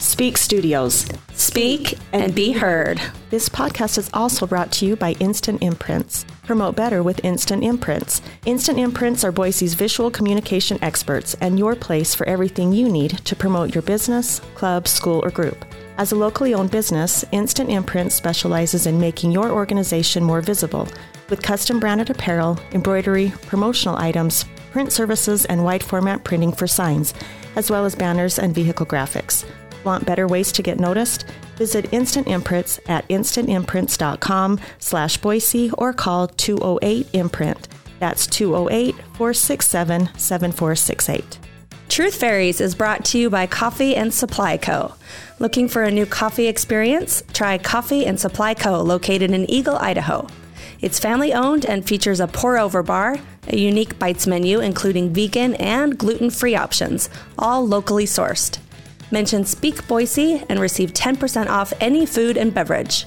Speak Studios. Speak and be heard. This podcast is also brought to you by Instant Imprints. Promote better with Instant Imprints. Instant Imprints are Boise's visual communication experts and your place for everything you need to promote your business, club, school, or group. As a locally owned business, Instant Imprint specializes in making your organization more visible with custom branded apparel, embroidery, promotional items, print services, and wide format printing for signs, as well as banners and vehicle graphics. Want better ways to get noticed? Visit Instant Imprints at instantimprints.com slash Boise or call 208-IMPRINT. That's 208-467-7468. Truth Fairies is brought to you by Coffee and Supply Co. Looking for a new coffee experience? Try Coffee and Supply Co. located in Eagle, Idaho. It's family owned and features a pour over bar, a unique bites menu including vegan and gluten free options, all locally sourced. Mention Speak Boise and receive 10% off any food and beverage.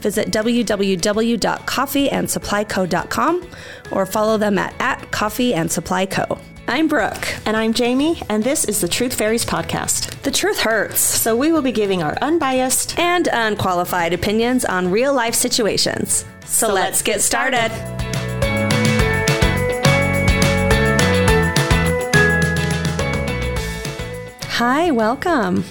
Visit www.coffeeandsupplyco.com or follow them at, at Coffee and Supply Co. I'm Brooke. And I'm Jamie, and this is the Truth Fairies podcast. The truth hurts. So we will be giving our unbiased and unqualified opinions on real life situations. So, So let's let's get get started. Hi, welcome.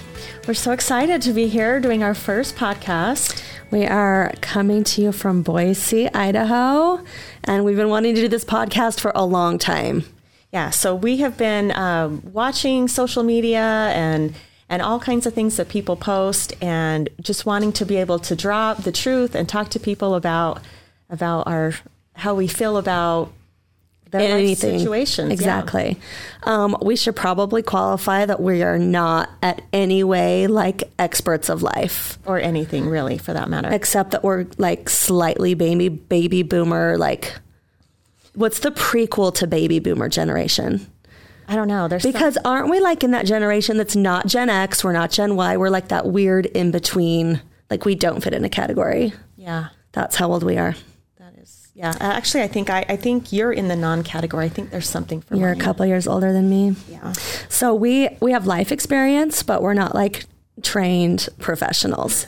We're so excited to be here doing our first podcast. We are coming to you from Boise, Idaho, and we've been wanting to do this podcast for a long time. Yeah, so we have been um, watching social media and and all kinds of things that people post, and just wanting to be able to drop the truth and talk to people about about our how we feel about the life anything situations. yeah. Exactly. Um, we should probably qualify that we are not at any way like experts of life, or anything really, for that matter. except that we're like slightly baby baby boomer. Like, what's the prequel to baby boomer generation? I don't know. There's some- Because aren't we like in that generation that's not Gen X, we're not Gen Y, we're like that weird in between. Like we don't fit in a category. yeah, That's how old we are. Yeah. Uh, actually, I think I, I think you're in the non-category. I think there's something for me. You're a couple years older than me. Yeah. So we we have life experience, but we're not like trained professionals.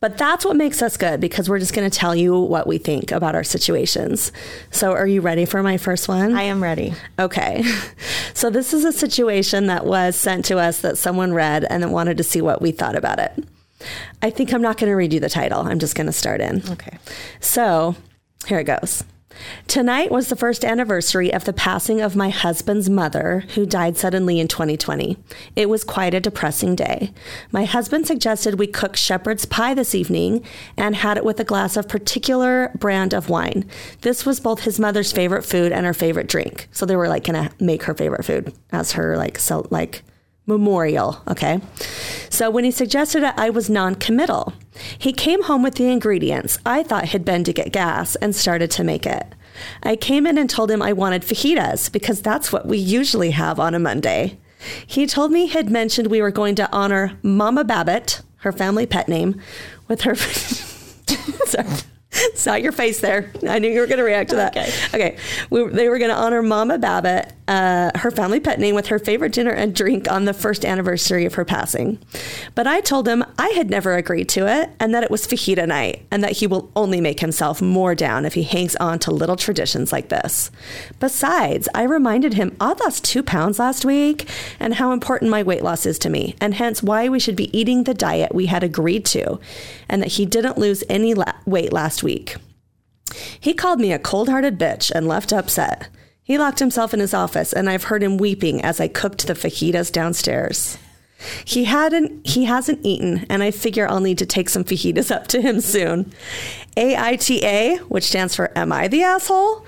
But that's what makes us good because we're just going to tell you what we think about our situations. So are you ready for my first one? I am ready. Okay. So this is a situation that was sent to us that someone read and then wanted to see what we thought about it. I think I'm not going to read you the title. I'm just going to start in. Okay. So here it goes. Tonight was the first anniversary of the passing of my husband's mother, who died suddenly in 2020. It was quite a depressing day. My husband suggested we cook shepherd's pie this evening and had it with a glass of particular brand of wine. This was both his mother's favorite food and her favorite drink. So they were like going to make her favorite food as her like so like memorial. Okay. So when he suggested it, I was non committal. He came home with the ingredients I thought had been to get gas and started to make it. I came in and told him I wanted fajitas because that's what we usually have on a Monday. He told me he'd mentioned we were going to honor Mama Babbitt, her family pet name, with her. Sorry. Saw your face there. I knew you were going to react to that. Okay. Okay. We, they were going to honor Mama Babbitt, uh, her family pet name, with her favorite dinner and drink on the first anniversary of her passing. But I told him I had never agreed to it and that it was fajita night and that he will only make himself more down if he hangs on to little traditions like this. Besides, I reminded him I lost two pounds last week and how important my weight loss is to me, and hence why we should be eating the diet we had agreed to, and that he didn't lose any la- weight last week. He called me a cold hearted bitch and left upset. He locked himself in his office, and I've heard him weeping as I cooked the fajitas downstairs. He hadn't he hasn't eaten, and I figure I'll need to take some fajitas up to him soon. AITA, which stands for Am I the asshole?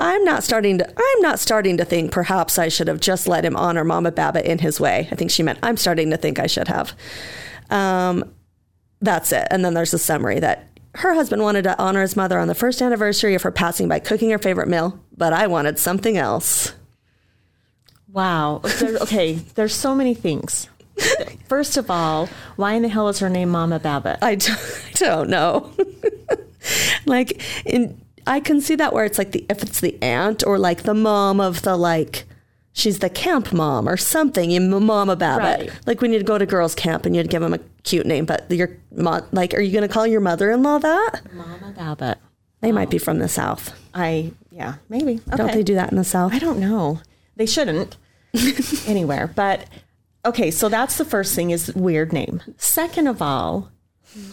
I'm not starting to I'm not starting to think perhaps I should have just let him honor Mama Babbitt in his way. I think she meant I'm starting to think I should have. Um, that's it. And then there's a summary that her husband wanted to honor his mother on the first anniversary of her passing by cooking her favorite meal, but I wanted something else. Wow. There, okay, there's so many things. First of all, why in the hell is her name Mama Babbitt? I don't, I don't know. like, in, I can see that where it's like the if it's the aunt or like the mom of the like she's the camp mom or something. You mama Babbitt. Right. Like when you'd go to girls' camp and you'd give them a cute name, but your mo- like, are you going to call your mother-in-law that? Mama Babbitt. They might um, be from the south. I yeah, maybe. Okay. Don't they do that in the south? I don't know. They shouldn't anywhere. But okay, so that's the first thing is weird name. Second of all,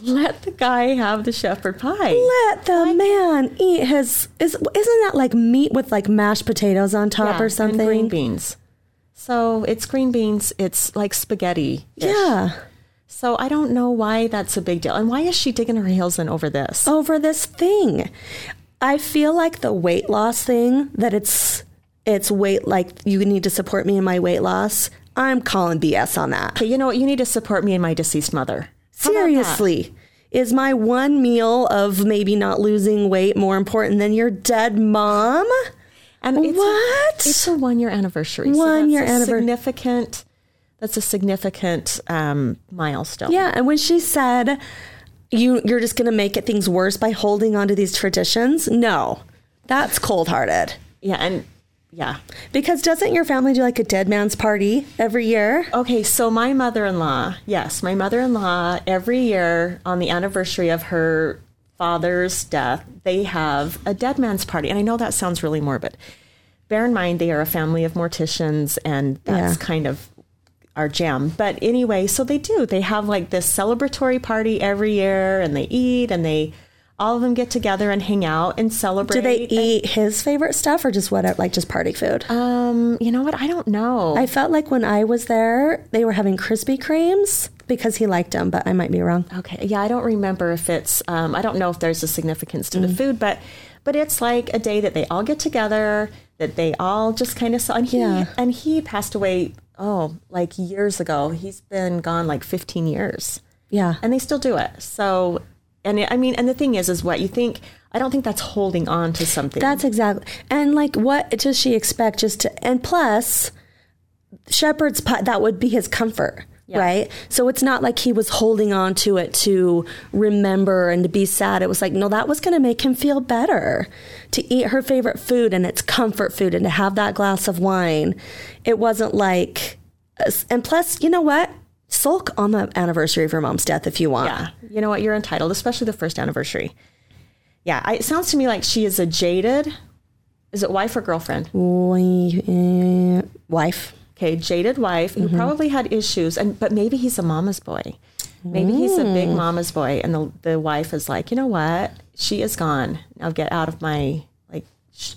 let the guy have the shepherd pie. Let the man eat his. Is isn't that like meat with like mashed potatoes on top Yeah, or something? green beans. So it's green beans. It's like spaghetti. Yeah. So I don't know why that's a big deal. And why is she digging her heels in over this? over this thing. I feel like the weight loss thing that it's it's weight like you need to support me in my weight loss. I'm calling BS on that. Okay, you know what? You need to support me and my deceased mother. How about that? Seriously. Is my one meal of maybe not losing weight more important than your dead mom? And it's What? A, it's a one year anniversary. so One that's year anniversary. Significant. That's a significant um, milestone. Yeah, and when she said you you're just going to make it things worse by holding on to these traditions, no. That's cold-hearted. Yeah, and yeah. Because doesn't your family do like a dead man's party every year? Okay, so my mother in law, yes, my mother in law, every year on the anniversary of her father's death, they have a dead man's party. And I know that sounds really morbid. Bear in mind, they are a family of morticians, and that's Yeah. kind of our jam. But anyway, so they do. They have like this celebratory party every year, and they eat, and they all of them get together and hang out and celebrate. Do they eat his favorite stuff or just what like just party food? Um, you know what? I don't know. I felt like when I was there, they were having Krispy Kremes because he liked them, but I might be wrong. Okay. Yeah, I don't remember if it's. Um, I don't know if there's a significance to the Mm. food, but but it's like a day that they all get together, that they all just kind of saw. And he Yeah. and he passed away. Oh, like years ago. He's been gone like 15 years, Yeah. and they still do it. So, and it, I mean, and the thing is, is what you think. I don't think that's holding on to something. That's exactly. And like, what does she expect just to, and plus, shepherd's pie, that would be his comfort. Right. So it's not like he was holding on to it to remember and to be sad. It was like, no, that was going to make him feel better to eat her favorite food and it's comfort food and to have that glass of wine. It wasn't like, and plus, you know what? Sulk on the anniversary of your mom's death if you want. Yeah. You know what? You're entitled, especially the first anniversary. Yeah. I, it sounds to me like she is a jaded. Is it wife or girlfriend? Eh, Wife. Okay, jaded wife who probably had issues, and but maybe he's a mama's boy. Maybe he's a big mama's boy, and the the wife is like, you know what? She is gone. Now get out of my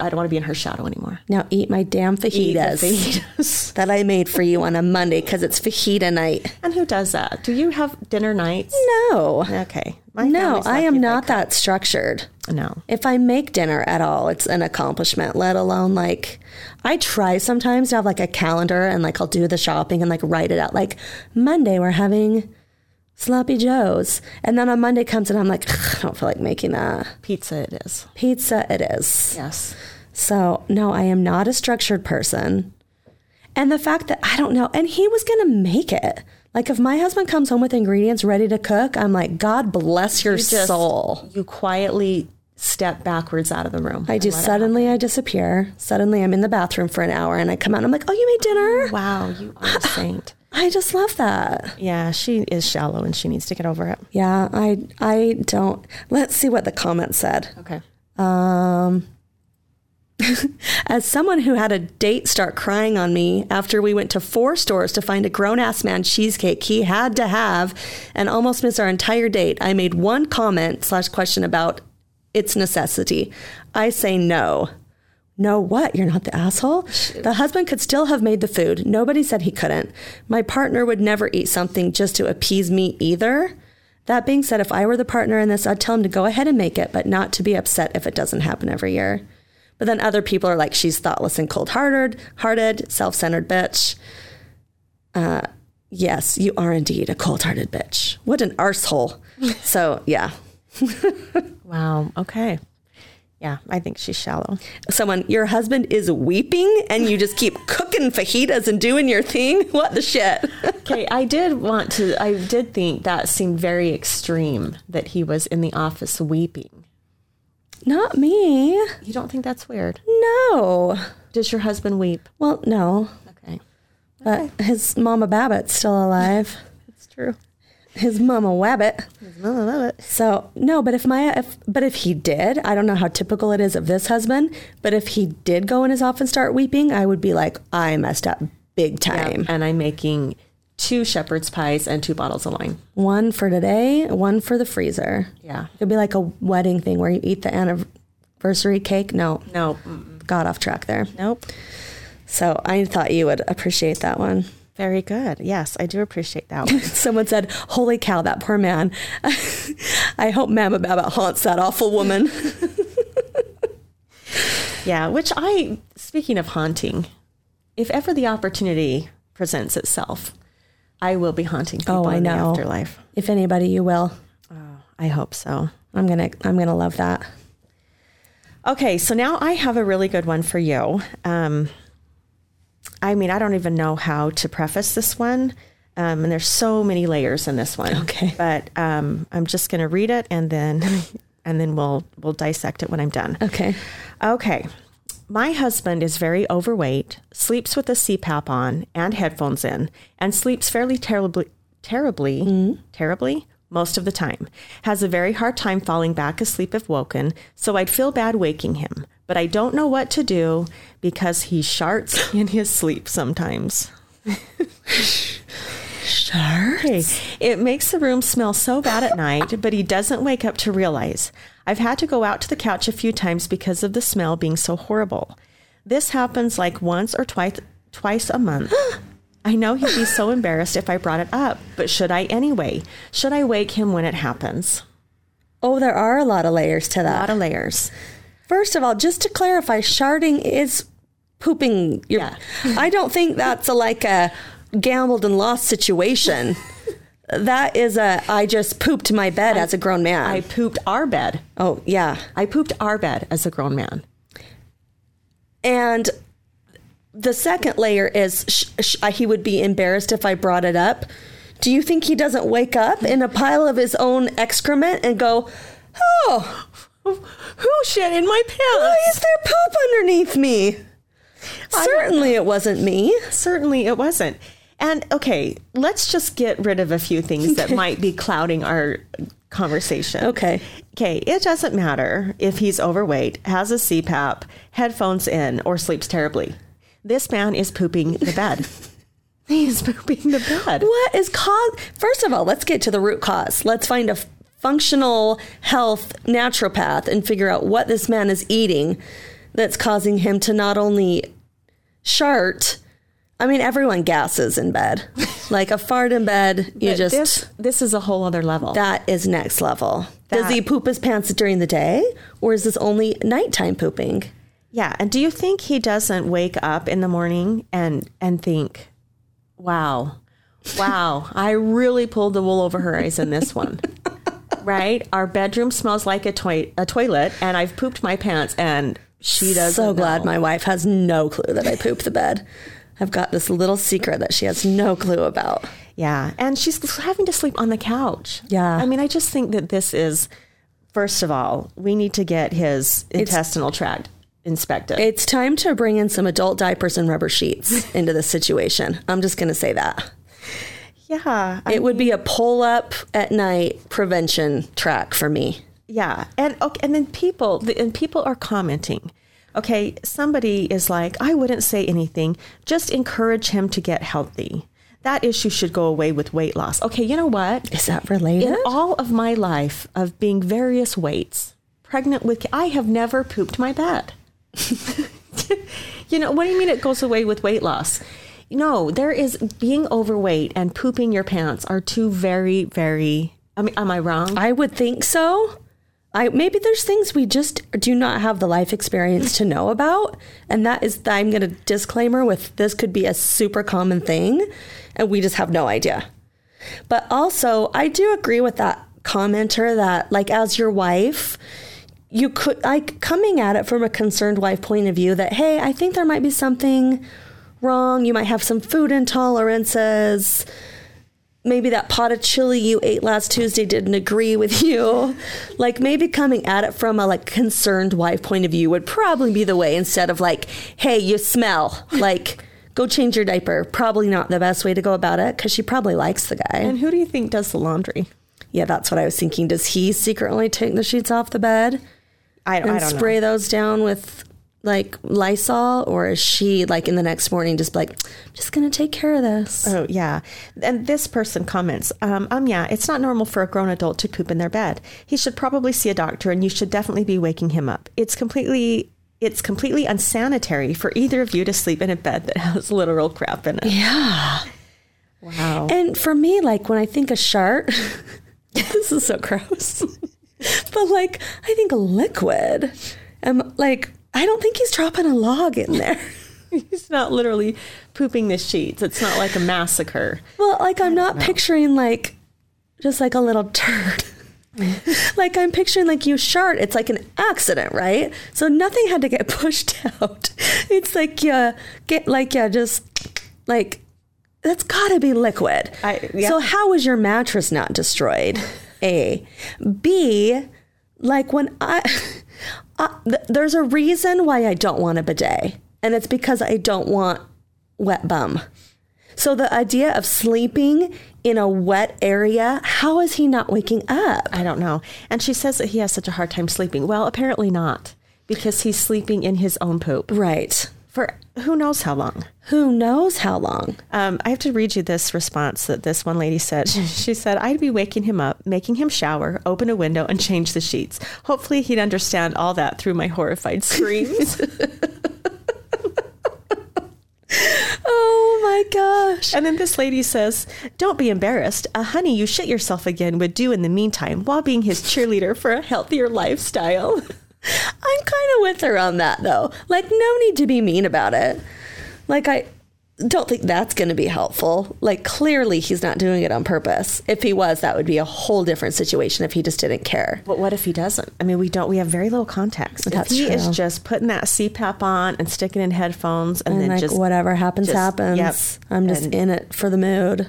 I don't want to be in her shadow anymore. Now eat my damn fajitas. fajitas. that I made for you on a Monday because it's fajita night. and who does that? Do you have dinner nights? No, Okay, my no, I am not cook. that structured. No. If I make dinner at all, it's an accomplishment, let alone like I try sometimes to have like a calendar and like I'll do the shopping and like write it out. Like Monday, we're having sloppy joes. And then on Monday comes and I'm like, I don't feel like making that. Pizza it is. Pizza it is. Yes. So, no, I am not a structured person. And the fact that I don't know, and he was going to make it. Like, if my husband comes home with ingredients ready to cook, I'm like, God bless your just- soul. You quietly step backwards out of the room. I do. and let it Suddenly, I disappear. Suddenly, I'm in the bathroom for an hour and I come out and I'm like, oh, you made dinner? Wow, you are a saint. I just love that. Yeah, she is shallow and she needs to get over it. Yeah, I, I don't. Let's see what the comment said. Okay. Um, as someone who had a date start crying on me after we went to four stores to find a grown ass man cheesecake he had to have and almost missed our entire date, I made one comment slash question about its necessity. I say no. No, what? You're not the asshole? The husband could still have made the food. Nobody said he couldn't. My partner would never eat something just to appease me either. That being said, if I were the partner in this, I'd tell him to go ahead and make it, but not to be upset if it doesn't happen every year. But then other people are like, she's thoughtless and cold hearted, hearted, self centered bitch. Uh, yes, you are indeed a cold hearted bitch. What an arsehole. so, yeah. Wow. Okay. Yeah, I think she's shallow. Someone, your husband is weeping and you just keep cooking fajitas and doing your thing? What the shit? Okay, I did want to, I did think that seemed very extreme that he was in the office weeping. Not me. You don't think that's weird? No. Does your husband weep? Well, no. Okay. But his mama Babbitt's still alive. That's true. His mama Wabbit. I love it. So no, but if my if but if he did, I don't know how typical it is of this husband, but if he did go in his office and start weeping, I would be like, I messed up big time. And I'm making two shepherd's pies and two bottles of wine. One for today, one for the freezer. Yeah. It could be like a wedding thing where you eat the anniversary cake. No, No. got off track there. Nope. So I thought you would appreciate that one. Very good. Yes, I do appreciate that one. Someone said, "Holy cow, that poor man." I hope Mama Babbitt haunts that awful woman. yeah, which I, speaking of haunting, if ever the opportunity presents itself, I will be haunting people Oh, I in the know. afterlife. if anybody, you will. I hope so. I'm gonna, I'm gonna love that. Okay, so now I have a really good one for you. Um, I mean, I don't even know how to preface this one. Um, and there's so many layers in this one. Okay. But um, I'm just going to read it and then and then we'll we'll dissect it when I'm done. Okay. Okay. My husband is very overweight, sleeps with a CPAP on and headphones in, and sleeps fairly terribly, terribly, terribly most of the time. Has a very hard time falling back asleep if woken, so I'd feel bad waking him. But I don't know what to do because he sharts in his sleep sometimes. Sure. Okay. It makes the room smell so bad at night, but he doesn't wake up to realize. I've had to go out to the couch a few times because of the smell being so horrible. This happens like once or twice twice a month. I know he'd be so embarrassed if I brought it up, but should I anyway? Should I wake him when it happens? Oh, there are a lot of layers to that. A lot of layers. First of all, just to clarify, sharding is pooping. Your, Yeah. I don't think that's a, like a gambled and lost situation. that is a I just pooped my bed as a grown man. I pooped our bed. oh yeah, I pooped our bed as a grown man. and the second layer is sh- sh- uh, he would be embarrassed if I brought it up. Do you think he doesn't wake up in a pile of his own excrement and go, "Oh, Who shit in my why pants? is there poop underneath me?" don't Certainly, it wasn't me. Certainly it wasn't. And okay, let's just get rid of a few things that might be clouding our conversation. Okay. Okay, it doesn't matter if he's overweight, has a CPAP, headphones in, or sleeps terribly. This man is pooping the bed. He's pooping the bed. What is cause? First of all, let's get to the root cause. Let's find a f- functional health naturopath and figure out what this man is eating that's causing him to not only shart. I mean, everyone gasses in bed. Like a fart in bed, you But just this this is a whole other level. that is next level. Does he poop his pants during the day, or is this only nighttime pooping? Yeah, and do you think he doesn't wake up in the morning and and think, "Wow, wow, I really pulled the wool over her eyes in this one." right? Our bedroom smells like a, a toilet, and I've pooped my pants, and she doesn't. So glad know. my wife has no clue that I poop the bed. I've got this little secret that she has no clue about. Yeah, and she's having to sleep on the couch. Yeah. I mean, I just think that this is. First of all, we need to get his intestinal tract inspected. It's time to bring in some adult diapers and rubber sheets into this situation. I'm just going to say that. yeah, I It would be a pull up at night prevention track for me. Yeah, and okay, and then people and people are commenting. Okay, somebody is like, I wouldn't say anything. Just encourage him to get healthy. That issue should go away with weight loss. Okay, you know what? Is that related? In all of my life of being various weights, pregnant with, I have never pooped my bed. you know, what do you mean it goes away with weight loss? No, there is being overweight and pooping your pants are two very, very. I mean, am I wrong? I would think so. I maybe there's things we just do not have the life experience to know about, and that is that I'm going to disclaimer with this could be a super common thing, and we just have no idea. But also, I do agree with that commenter that like as your wife, you could like coming at it from a concerned wife point of view that hey i think there might be something wrong. You might have some food intolerances. Maybe that pot of chili you ate last tuesday didn't agree with you. Like maybe coming at it from a like concerned wife point of view would probably be the way instead of like hey you smell. Like go change your diaper. Probably not the best way to go about it because she probably likes the guy. And who do you think does the laundry? yeah that's what i was thinking. Does he secretly take the sheets off the bed I, and I don't spray know. those down with like Lysol, or is she like in the next morning just like, I'm just gonna take care of this? Oh yeah, and this person comments, um, um, yeah, it's not normal for a grown adult to poop in their bed. He should probably see a doctor, and you should definitely be waking him up. It's completely, it's completely unsanitary for either of you to sleep in a bed that has literal crap in it. Yeah. Wow. And for me, like when I think of Shart, this is so gross. but like I think liquid. Um, like I don't think he's dropping a log in there. He's not literally pooping the sheets. It's not like a massacre. Well, like I'm not picturing like just like a little turd. like I'm picturing like you shart. It's like an accident, right? So nothing had to get pushed out. It's like yeah, get like yeah, just like that's got to be liquid. I- yeah. So how was your mattress not destroyed? A, B, like when I, I th- there's a reason why I don't want a bidet, and it's because I don't want wet bum. So the idea of sleeping in a wet area, how is he not waking up? I don't know. And she says that he has such a hard time sleeping. Well, apparently not, because he's sleeping in his own poop Right. For who knows how long. Who knows how long? Um, I have to read you this response that this one lady said. She said, I'd be waking him up, making him shower, open a window, and change the sheets. Hopefully, he'd understand all that through my horrified screams. Oh my gosh. and then this lady says, Don't be embarrassed. A honey you shit yourself again would do in the meantime while being his cheerleader for a healthier lifestyle. I'm kind of with her on that though. Like, no need to be mean about it. Like, I don't think that's going to be helpful. Like, clearly he's not doing it on purpose. If he was, that would be a whole different situation if he just didn't care. But what if he doesn't? I mean, we don't. We have very little context. That's if he is true. just putting that CPAP on and sticking in headphones, and, And then like, just whatever happens, just- happens. yep. I'm just And- in it for the mood.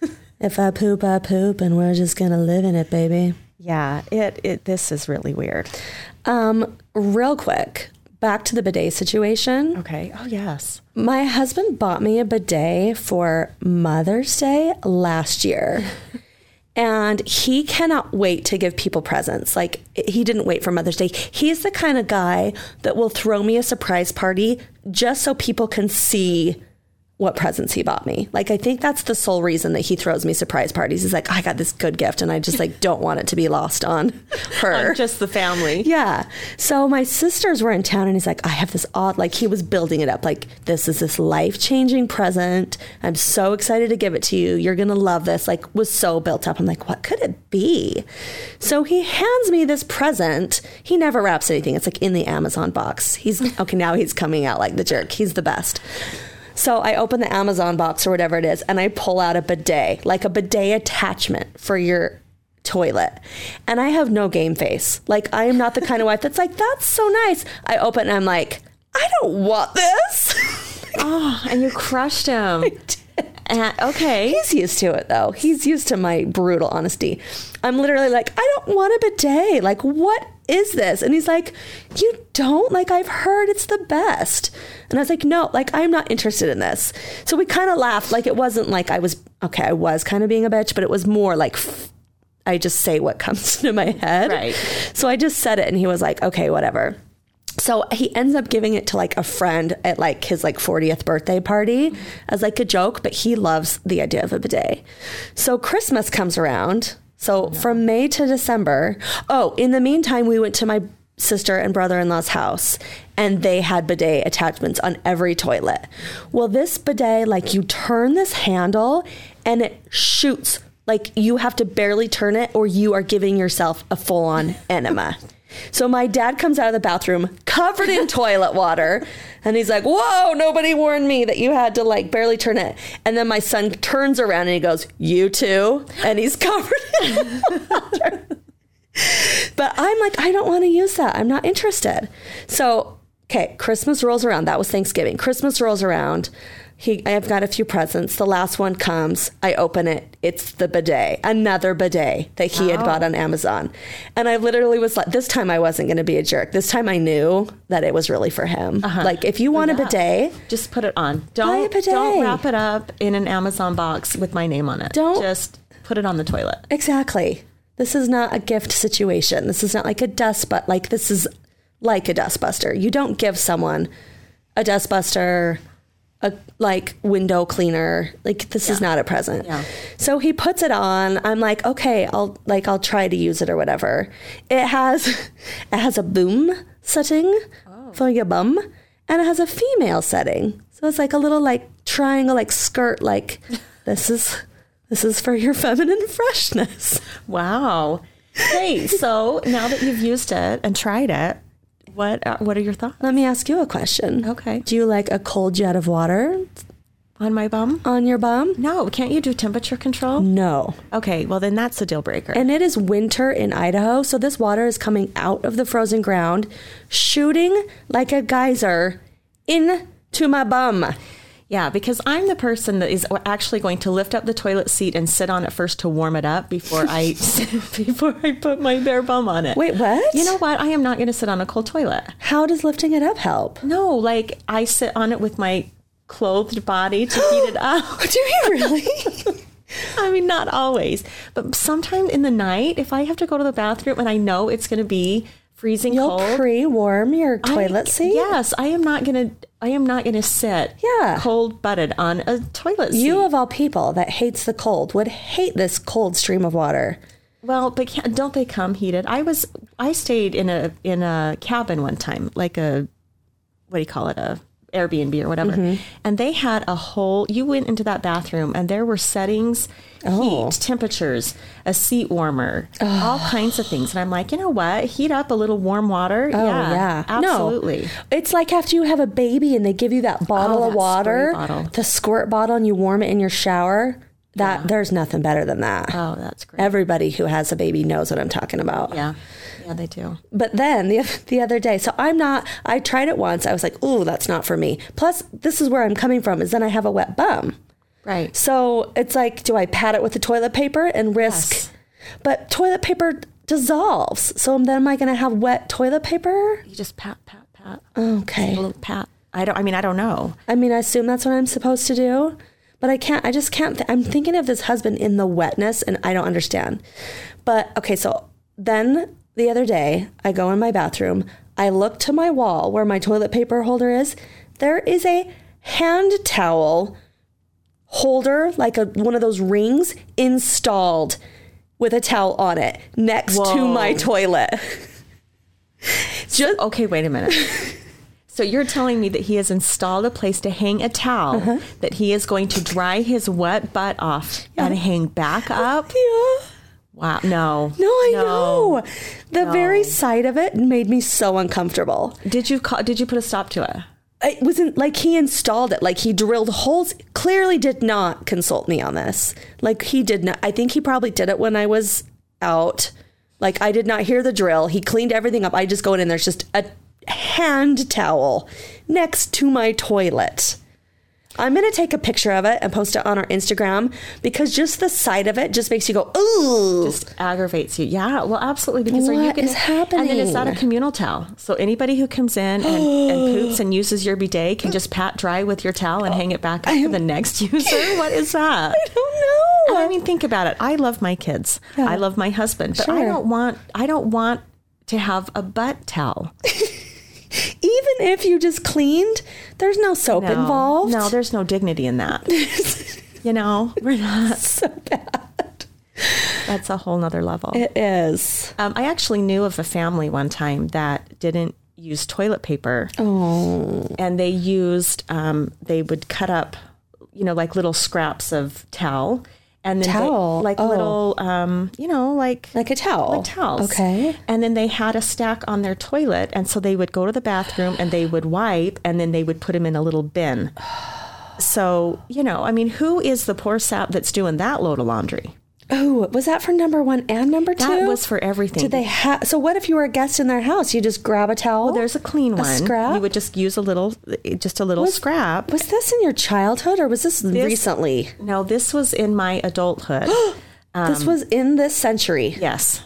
if I poop, I poop, and we're just going to live in it, baby. Yeah, it it. This is really weird. Um, real quick, back to the bidet situation. Okay. Oh yes. My husband bought me a bidet for Mother's Day last year. And he cannot wait to give people presents. Like, he didn't wait for Mother's Day. He's the kind of guy that will throw me a surprise party just so people can see what presents he bought me. Like, I think that's the sole reason that he throws me surprise parties. He's like, I got this good gift, and I just like don't want it to be lost on her. On just the family. Yeah. So my sisters were in town and he's like, I have this odd, like he was building it up. Like, this is this life changing present. I'm so excited to give it to you. You're going to love this. Like, was so built up. I'm like, what could it be? So he hands me this present. He never wraps anything. It's like in the Amazon box. He's, okay, now he's coming out like the jerk. He's the best. So I open the Amazon box or whatever it is and I pull out a bidet, like a bidet attachment for your toilet. And I have no game face. Like I am not the kind of wife that's like, that's so nice. I open and I'm like, I don't want this. Oh, and you crushed him. And- okay. He's used to it though. He's used to my brutal honesty. I'm literally like, I don't want a bidet. Like, what is this? And he's like, You don't? Like, I've heard it's the best. And I was like, No, like, I'm not interested in this. So we kind of laughed. Like, it wasn't like I was, okay, I was kind of being a bitch, but it was more like, I just say what comes to my head. Right. So I just said it and he was like, Okay, whatever. So he ends up giving it to like a friend at like his like 40th birthday party as like a joke, but he loves the idea of a bidet. So Christmas comes around. So from May to December. Oh, in the meantime, we went to my sister and brother-in-law's house and they had bidet attachments on every toilet. Well, this bidet, like you turn this handle and it shoots like you have to barely turn it or you are giving yourself a full-on enema. So my dad comes out of the bathroom covered in toilet water and he's like, Whoa, nobody warned me that you had to like barely turn it. And then my son turns around and he goes, You too? And he's covered in water. but I'm like, I don't want to use that. I'm not interested. So, okay, Christmas rolls around. That was Thanksgiving. Christmas rolls around. He, I've got a few presents. The last one comes. I open it. It's the bidet, another bidet that he had bought oh. on Amazon. And I literally was like, this time I wasn't going to be a jerk. This time I knew that it was really for him. Uh-huh. Like, if you want a bidet, Just put it on. Buy a Don't bidet. don't wrap it up in an Amazon box with my name on it. Don't- just put it on the toilet. Exactly. This is not a gift situation. This is not like a dust but like this is like a dustbuster. You don't give someone a dustbuster, a like window cleaner. Like this is not a present. Yeah. So he puts it on. I'm like, okay, I'll like I'll try to use it or whatever. It has it has a boom setting oh. for your bum and it has a female setting. So it's like a little like triangle like skirt like this is this is for your feminine freshness. Wow. Hey, so now that you've used it and tried it, what are, what are your thoughts Let me ask you a question. Okay. Do you like a cold jet of water on my bum? on your bum? No, can't you do temperature control? No. Okay, well then that's a deal breaker. And it is winter in Idaho, so this water is coming out of the frozen ground, shooting like a geyser into my bum. Yeah, because I'm the person that is actually going to lift up the toilet seat and sit on it first to warm it up before I before I put my bare bum on it. Wait, what? You know what? I am not going to sit on a cold toilet. How does lifting it up help? No, like I sit on it with my clothed body to heat it up. Do you really? I mean, not always, but sometime in the night, if I have to go to the bathroom and I know it's going to be freezing You'll cold, pre-warm your I- toilet seat? Yes, I am not going to. I am not going to sit Yeah. cold butted on a toilet seat. You of all people that hates the cold would hate this cold stream of water. well, but can't, don't they come heated? I was. I stayed in a in a cabin one time, like a what do you call it a Airbnb or whatever, Mm-hmm. and they had a whole. You went into that bathroom, and there were settings, Oh. heat, temperatures, a seat warmer, all kinds of things. And I'm like, you know what? Heat up a little warm water. Oh yeah, yeah, absolutely. No, it's like after you have a baby and they give you that bottle Oh, of that water, bottle. the squirt bottle, and you warm it in your shower. That there's nothing better than that. Oh, that's great. Everybody who has a baby knows what I'm talking about. yeah, yeah, they do. But then the the other day, so I'm not. I tried it once. I was like, "Ooh, that's not for me." Plus, this is where I'm coming from. Is then I have a wet bum. Right. So it's like, do I pat it with the toilet paper and risk? Yes. But toilet paper dissolves. So then am I going to have wet toilet paper? You just pat, pat, pat. Okay. A little pat. I don't. I mean, I don't know. I mean, I assume that's what I'm supposed to do, but I can't. I just can't. Th- I'm thinking of this husband in the wetness, and I don't understand. But okay, so then the other day, I go in my bathroom. I look to my wall where my toilet paper holder is. There is a hand towel holder, like a one of those rings, installed with a towel on it next to my toilet. Just Okay, wait a minute. So you're telling me that he has installed a place to hang a towel Uh-huh. that he is going to dry his wet butt off and hang back up? yeah. Wow. No. No, I know. The very sight of it made me so uncomfortable. Did you call, did you put a stop to it? It wasn't like he installed it, like he drilled holes. Clearly, did not consult me on this. Like he did not. I think he probably did it when I was out. Like I did not hear the drill. He cleaned everything up. I just go in and there's just a hand towel next to my toilet. I'm gonna take a picture of it and post it on our Instagram because just the sight of it just makes you go, ooh. Just aggravates you. Yeah, well, absolutely. Because are you What going is And then it's not a communal towel? So anybody who comes in and, and poops and uses your bidet can just pat dry with your towel and hang it back up for the next user? What is that? I don't know. And I mean, think about it. I love my kids. I love my husband, but I don't want. I don't want to have a butt towel Even if you just cleaned, there's no soap No. involved. No, there's no dignity in that. you know, we're not. so bad. That's a whole nother level. It is. Um, I actually knew of a family one time that didn't use toilet paper. Oh. And they used, um, they would cut up, you know, like little scraps of towel. And then they- Towel? like Oh. little, um, you know, like Like a towel. like towels. Okay. And then they had a stack on their toilet. And so they would go to the bathroom and they would wipe and then they would put them in a little bin. So, you know, I mean, who is the poor sap that's doing that load of laundry? Oh, was that for number one and number two? That was for everything. Did they have? So what if you were a guest in their house? You just grab a towel. Well, there's a clean one. scrap? You would just use a little, just a little scrap. Was this in your childhood or was this, recently? No, this was in my adulthood. this um, was in this century. yes,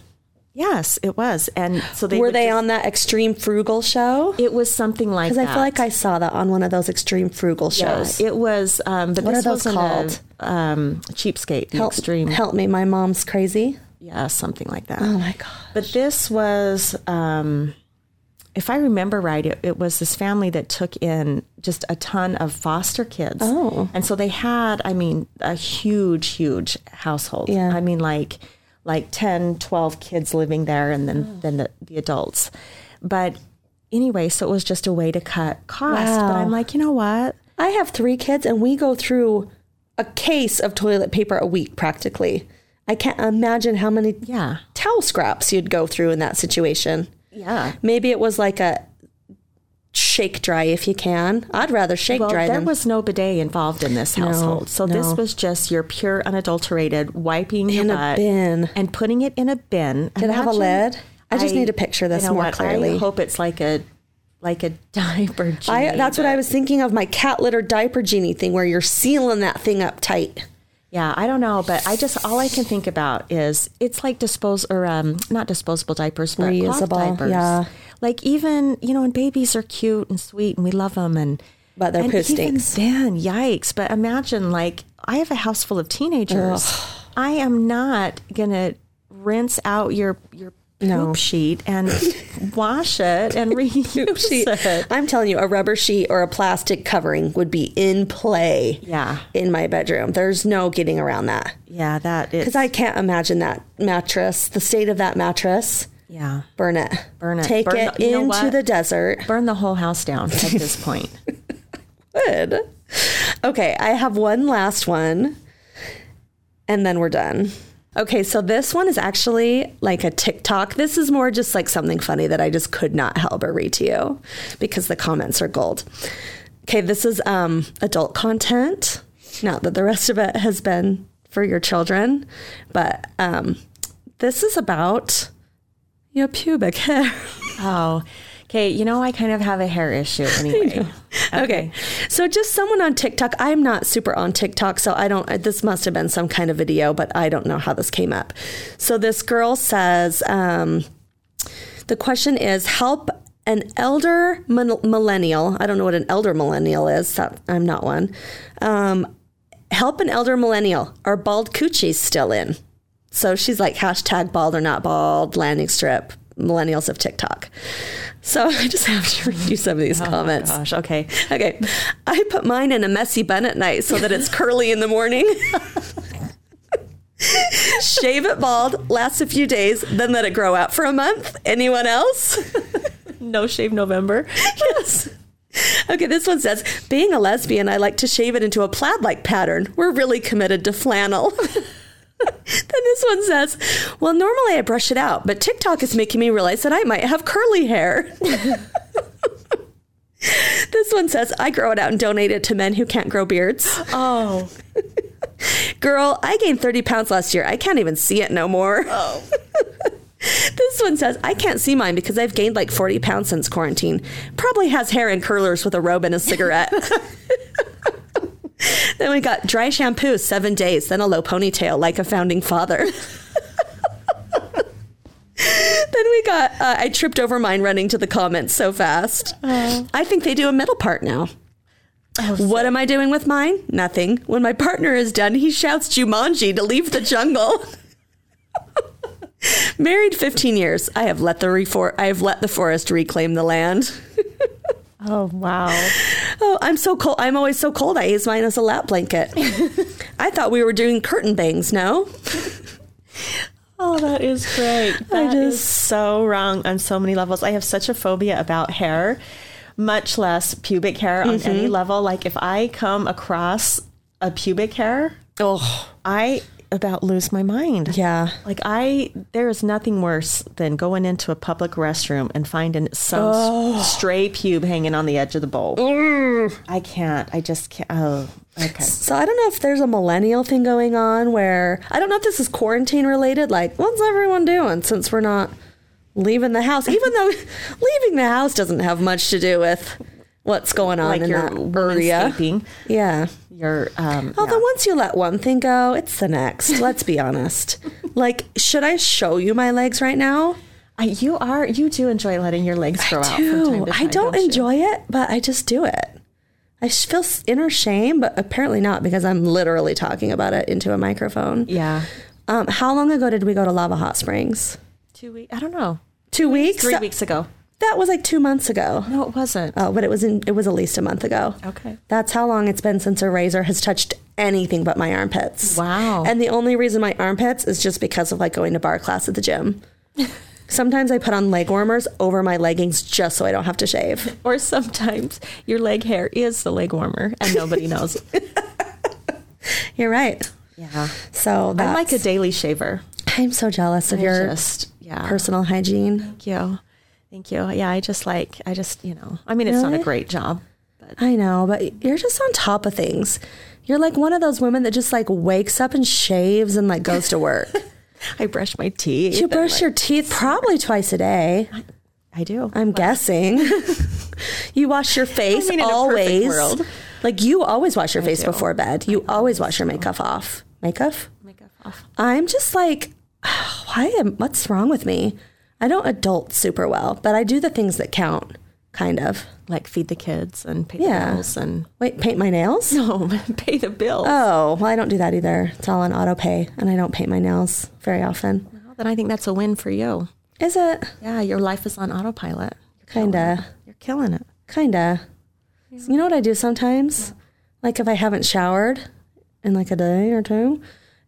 yes, it was. And so they Were they just- on that extreme frugal show? It was something like Because. I feel like I saw that on one of those extreme frugal Yeah, shows. it was. Um, but What this are those called? A, um, cheapskate. Help, extreme. help me, my mom's crazy. Yeah, something like that. Oh my god. But this was, um, if I remember right, it, it was this family that took in just a ton of foster kids. Oh. And so they had, I mean, a huge, huge household. Yeah. I mean, like, like 10, 12 kids living there and then, Oh. then the, the adults. But anyway, so it was just a way to cut costs. But I'm like, you know what? I have three kids and we go through a case of toilet paper a week practically. I can't imagine how many Yeah. towel scraps you'd go through in that situation. Yeah. Maybe it was like a shake dry if you can. I'd rather shake Well, dry there than was no bidet involved in this household. so no. this was just your pure unadulterated wiping in a bin. and putting it in a bin. Did it have a lid? I just need to picture this you know more what? clearly. I hope it's like a like a diaper. I, genie, that's what I was thinking of my cat litter diaper genie thing where you're sealing that thing up tight. Yeah, I don't know, but I just all I can think about is it's like dispose or um not disposable diapers, but Reusable, diapers. yeah. Like even you know, and babies are cute and sweet and we love them and But their and poo stinks. then, yikes! But imagine like I have a house full of teenagers. I am not gonna rinse out your your poop No. sheet and wash it and reuse it. I'm telling you, a rubber sheet or a plastic covering would be in play Yeah, in my bedroom. There's no getting around that. yeah, that is. Because I can't imagine that mattress, the state of that mattress. yeah, Burn it. Burn it. Take Burn it the- into the desert. burn the whole house down at this point. Good. Okay, I have one last one and then we're done. Okay, so this one is actually like a TikTok. This is more just like something funny that I just could not help but read to you because the comments are gold. Okay, this is um, adult content. Not that the rest of it has been for your children, but um, this is about your pubic hair. Oh, okay. You know, I kind of have a hair issue anyway. Okay. So just someone on TikTok. I'm not super on TikTok, so I don't. This must have been some kind of video, but I don't know how this came up. So this girl says, um, the question is, help an elder millennial. I don't know what an elder millennial is. I'm not one. Um, help an elder millennial. Are bald coochies still in? So she's like hashtag bald or not bald landing strip millennials of TikTok. So I just have to read you some of these oh comments. Gosh, okay. Okay. I put mine in a messy bun at night so that it's curly in the morning. Shave it bald, lasts a few days, then let it grow out for a month. Anyone else? No shave November. yes. Okay, this one says, being a lesbian, I like to shave it into a plaid like pattern. We're really committed to flannel. Then this one says, well, normally I brush it out, but TikTok is making me realize that I might have curly hair. this one says, I grow it out and donate it to men who can't grow beards. Oh, Girl, I gained 30 pounds last year. I can't even see it no more. Oh. this one says, I can't see mine because I've gained like 40 pounds since quarantine. Probably has hair and curlers with a robe and a cigarette. Then we got dry shampoo, seven days, then a low ponytail like a founding father. then we got, uh, I tripped over mine running to the comments so fast. I think they do a middle part now. What am I doing with mine? Nothing. When my partner is done, he shouts Jumanji to leave the jungle. Married 15 years. I have let the refor- I have let the forest reclaim the land. oh wow. Oh, I'm so cold. I'm always so cold. I use mine as a lap blanket. I thought we were doing curtain bangs. No. Oh, that is great. That is just- so wrong on so many levels. I have such a phobia about hair, much less pubic hair on any mm-hmm. level. Like if I come across a pubic hair, Oh, I about lose my mind. yeah. Like I, there is nothing worse than going into a public restroom and finding some s- oh. stray pube hanging on the edge of the bowl. Mm. I can't. I just can't. Oh, Okay. So I don't know if there's a millennial thing going on where I don't know if this is quarantine related. Like, what's everyone doing since we're not leaving the house? Even though leaving the house doesn't have much to do with what's going on Like in that area. Yeah. You're um Although yeah. once you let one thing go, it's the next. Let's be honest. Like, should I show you my legs right now? I, you are you do enjoy letting your legs grow out from time I don't you? enjoy it, but I just do it. I feel inner shame, but apparently not because I'm literally talking about it into a microphone. Yeah. Um, how long ago did we go to Lava Hot Springs? Two weeks. I don't know. Two weeks. Three That- weeks ago. That was like two months ago. No, it wasn't. Oh, but it was in. It was at least a month ago. Okay. That's how long it's been since a razor has touched anything but my armpits. Wow. And the only reason my armpits is just because of like going to barre class at the gym. Sometimes I put on leg warmers over my leggings just so I don't have to shave. Or sometimes your leg hair is the leg warmer and nobody knows. You're right. yeah. So that's, I'm like a daily shaver. I'm so jealous of your just yeah. personal hygiene. Thank you. Thank you. Yeah, I just like I just, you know. I mean, it's not a great job. But I know, but you're just on top of things. You're like one of those women that just like wakes up and shaves and like goes to work. I brush my teeth. you brush like, your teeth probably twice a day. I do. I'm guessing. you wash your face I mean, in a perfect always. Like you always wash your face do. before bed. You always wash your makeup off. Makeup? Makeup off. I'm just like, why am? What's wrong with me? I don't adult super well, but I do the things that count, kind of. Like feed the kids and pay Yeah. the bills and Wait, paint my nails? no, pay the bills. Oh, well, I don't do that either. It's all on auto pay, and I don't paint my nails very often. Well, then I think that's a win for you. Is it? Yeah, your life is on autopilot. You're Kinda. You're killing it. Kinda. You know what I do sometimes? Like if I haven't showered in like a day or two,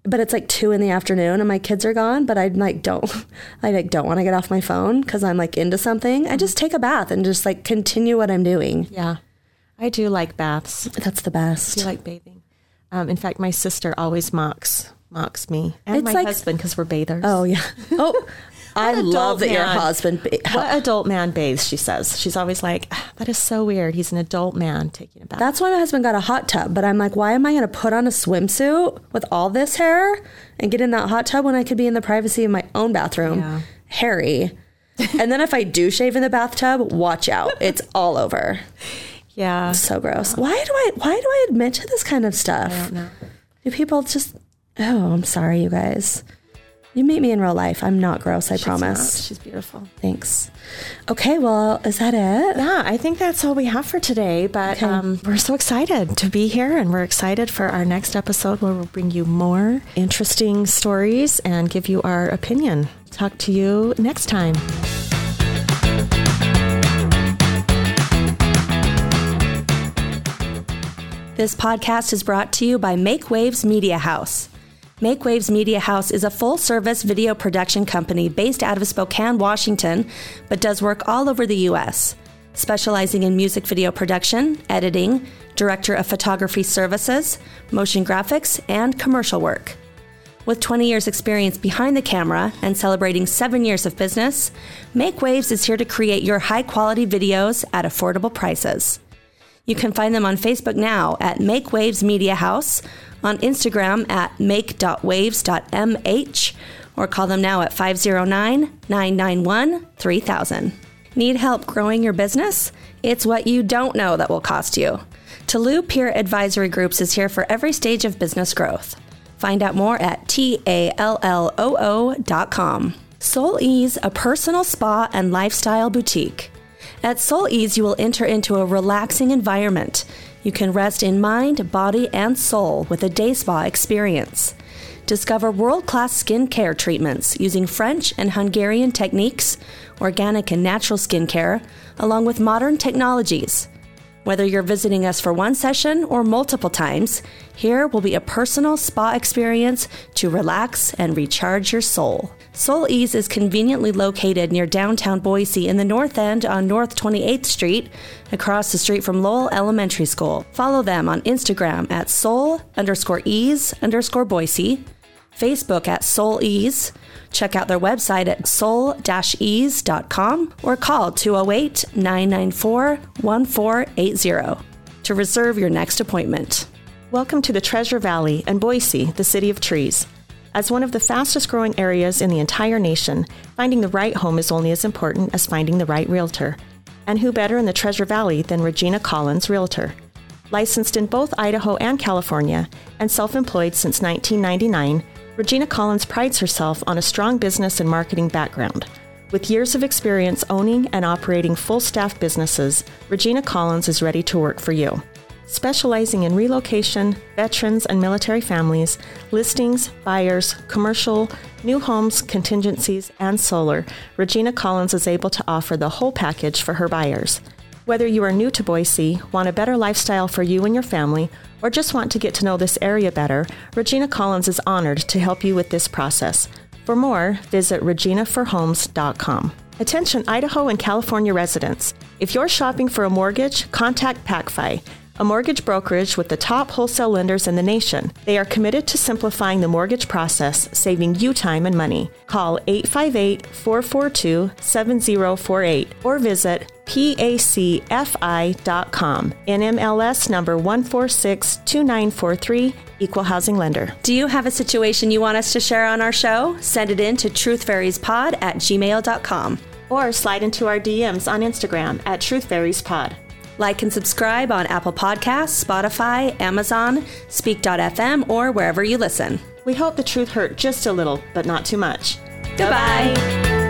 but it's like two in the afternoon and my kids are gone, but I like don't, I like don't want to get off my phone because I'm like into something. I just take a bath and just like continue what I'm doing. Yeah. I do like baths. That's the best. do like bathing. Um, in fact, my sister always mocks mocks me and It's my like- husband because we're bathers. Oh yeah. Oh, I love that your husband. Ba- What adult man bathes? She says. She's always like, "Ah, that is so weird. He's an adult man taking a bath. That's why my husband got a hot tub. But I'm like, why am I going to put on a swimsuit with all this hair and get in that hot tub when I could be in the privacy of my own bathroom? Yeah. Hairy. and then if I do shave in the bathtub, watch out. It's all over. yeah. So gross. Why do I why do I admit to this kind of stuff? I don't know. Do people just Oh, I'm sorry you guys. You meet me in real life. I'm not gross, I She's promise. not. She's beautiful. Thanks. Okay, well, is that it? Yeah, I think that's all we have for today. But Okay. um, we're so excited to be here, and we're excited for our next episode where we'll bring you more interesting stories and give you our opinion. Talk to you next time. This podcast is brought to you by Make Waves Media House. Make Waves Media House is a full service video production company based out of Spokane, Washington, but does work all over the U.S., specializing in music video production, editing, director of photography services, motion graphics, and commercial work. With 20 years' experience behind the camera and celebrating seven years of business, Make Waves is here to create your high quality videos at affordable prices. You can find them on Facebook now at Make Waves Media House, on Instagram at make.waves.mh, or call them now at 509 991 3000. Need help growing your business? It's what you don't know that will cost you. Taloo Peer Advisory Groups is here for every stage of business growth. Find out more at talloo.com. Soul Ease, a personal spa and lifestyle boutique. At Soul Ease, you will enter into a relaxing environment. You can rest in mind, body, and soul with a day spa experience. Discover world class skincare treatments using French and Hungarian techniques, organic and natural skincare, along with modern technologies. Whether you're visiting us for one session or multiple times, here will be a personal spa experience to relax and recharge your soul. Soul Ease is conveniently located near downtown Boise in the North End on North 28th Street, across the street from Lowell Elementary School. Follow them on Instagram at soul underscore ease underscore Boise, Facebook at Soul Ease. Check out their website at soul-ease.com or call 208-994-1480 to reserve your next appointment. Welcome to the Treasure Valley and Boise, the city of trees. As one of the fastest growing areas in the entire nation, finding the right home is only as important as finding the right realtor. And who better in the Treasure Valley than Regina Collins, Realtor? Licensed in both Idaho and California and self employed since 1999, Regina Collins prides herself on a strong business and marketing background. With years of experience owning and operating full staff businesses, Regina Collins is ready to work for you specializing in relocation, veterans and military families, listings, buyers, commercial, new homes, contingencies, and solar, Regina Collins is able to offer the whole package for her buyers. Whether you are new to Boise, want a better lifestyle for you and your family, or just want to get to know this area better, Regina Collins is honored to help you with this process. For more, visit reginaforhomes.com. Attention Idaho and California residents. If you're shopping for a mortgage, contact PacFi a mortgage brokerage with the top wholesale lenders in the nation. They are committed to simplifying the mortgage process, saving you time and money. Call 858 442 7048 or visit pacfi.com. NMLS number 1462943, Equal Housing Lender. Do you have a situation you want us to share on our show? Send it in to truthfairiespod at gmail.com. Or slide into our DMs on Instagram at truthfairiespod. Like and subscribe on Apple Podcasts, Spotify, Amazon, Speak.fm, or wherever you listen. We hope the truth hurt just a little, but not too much. Goodbye. Bye-bye.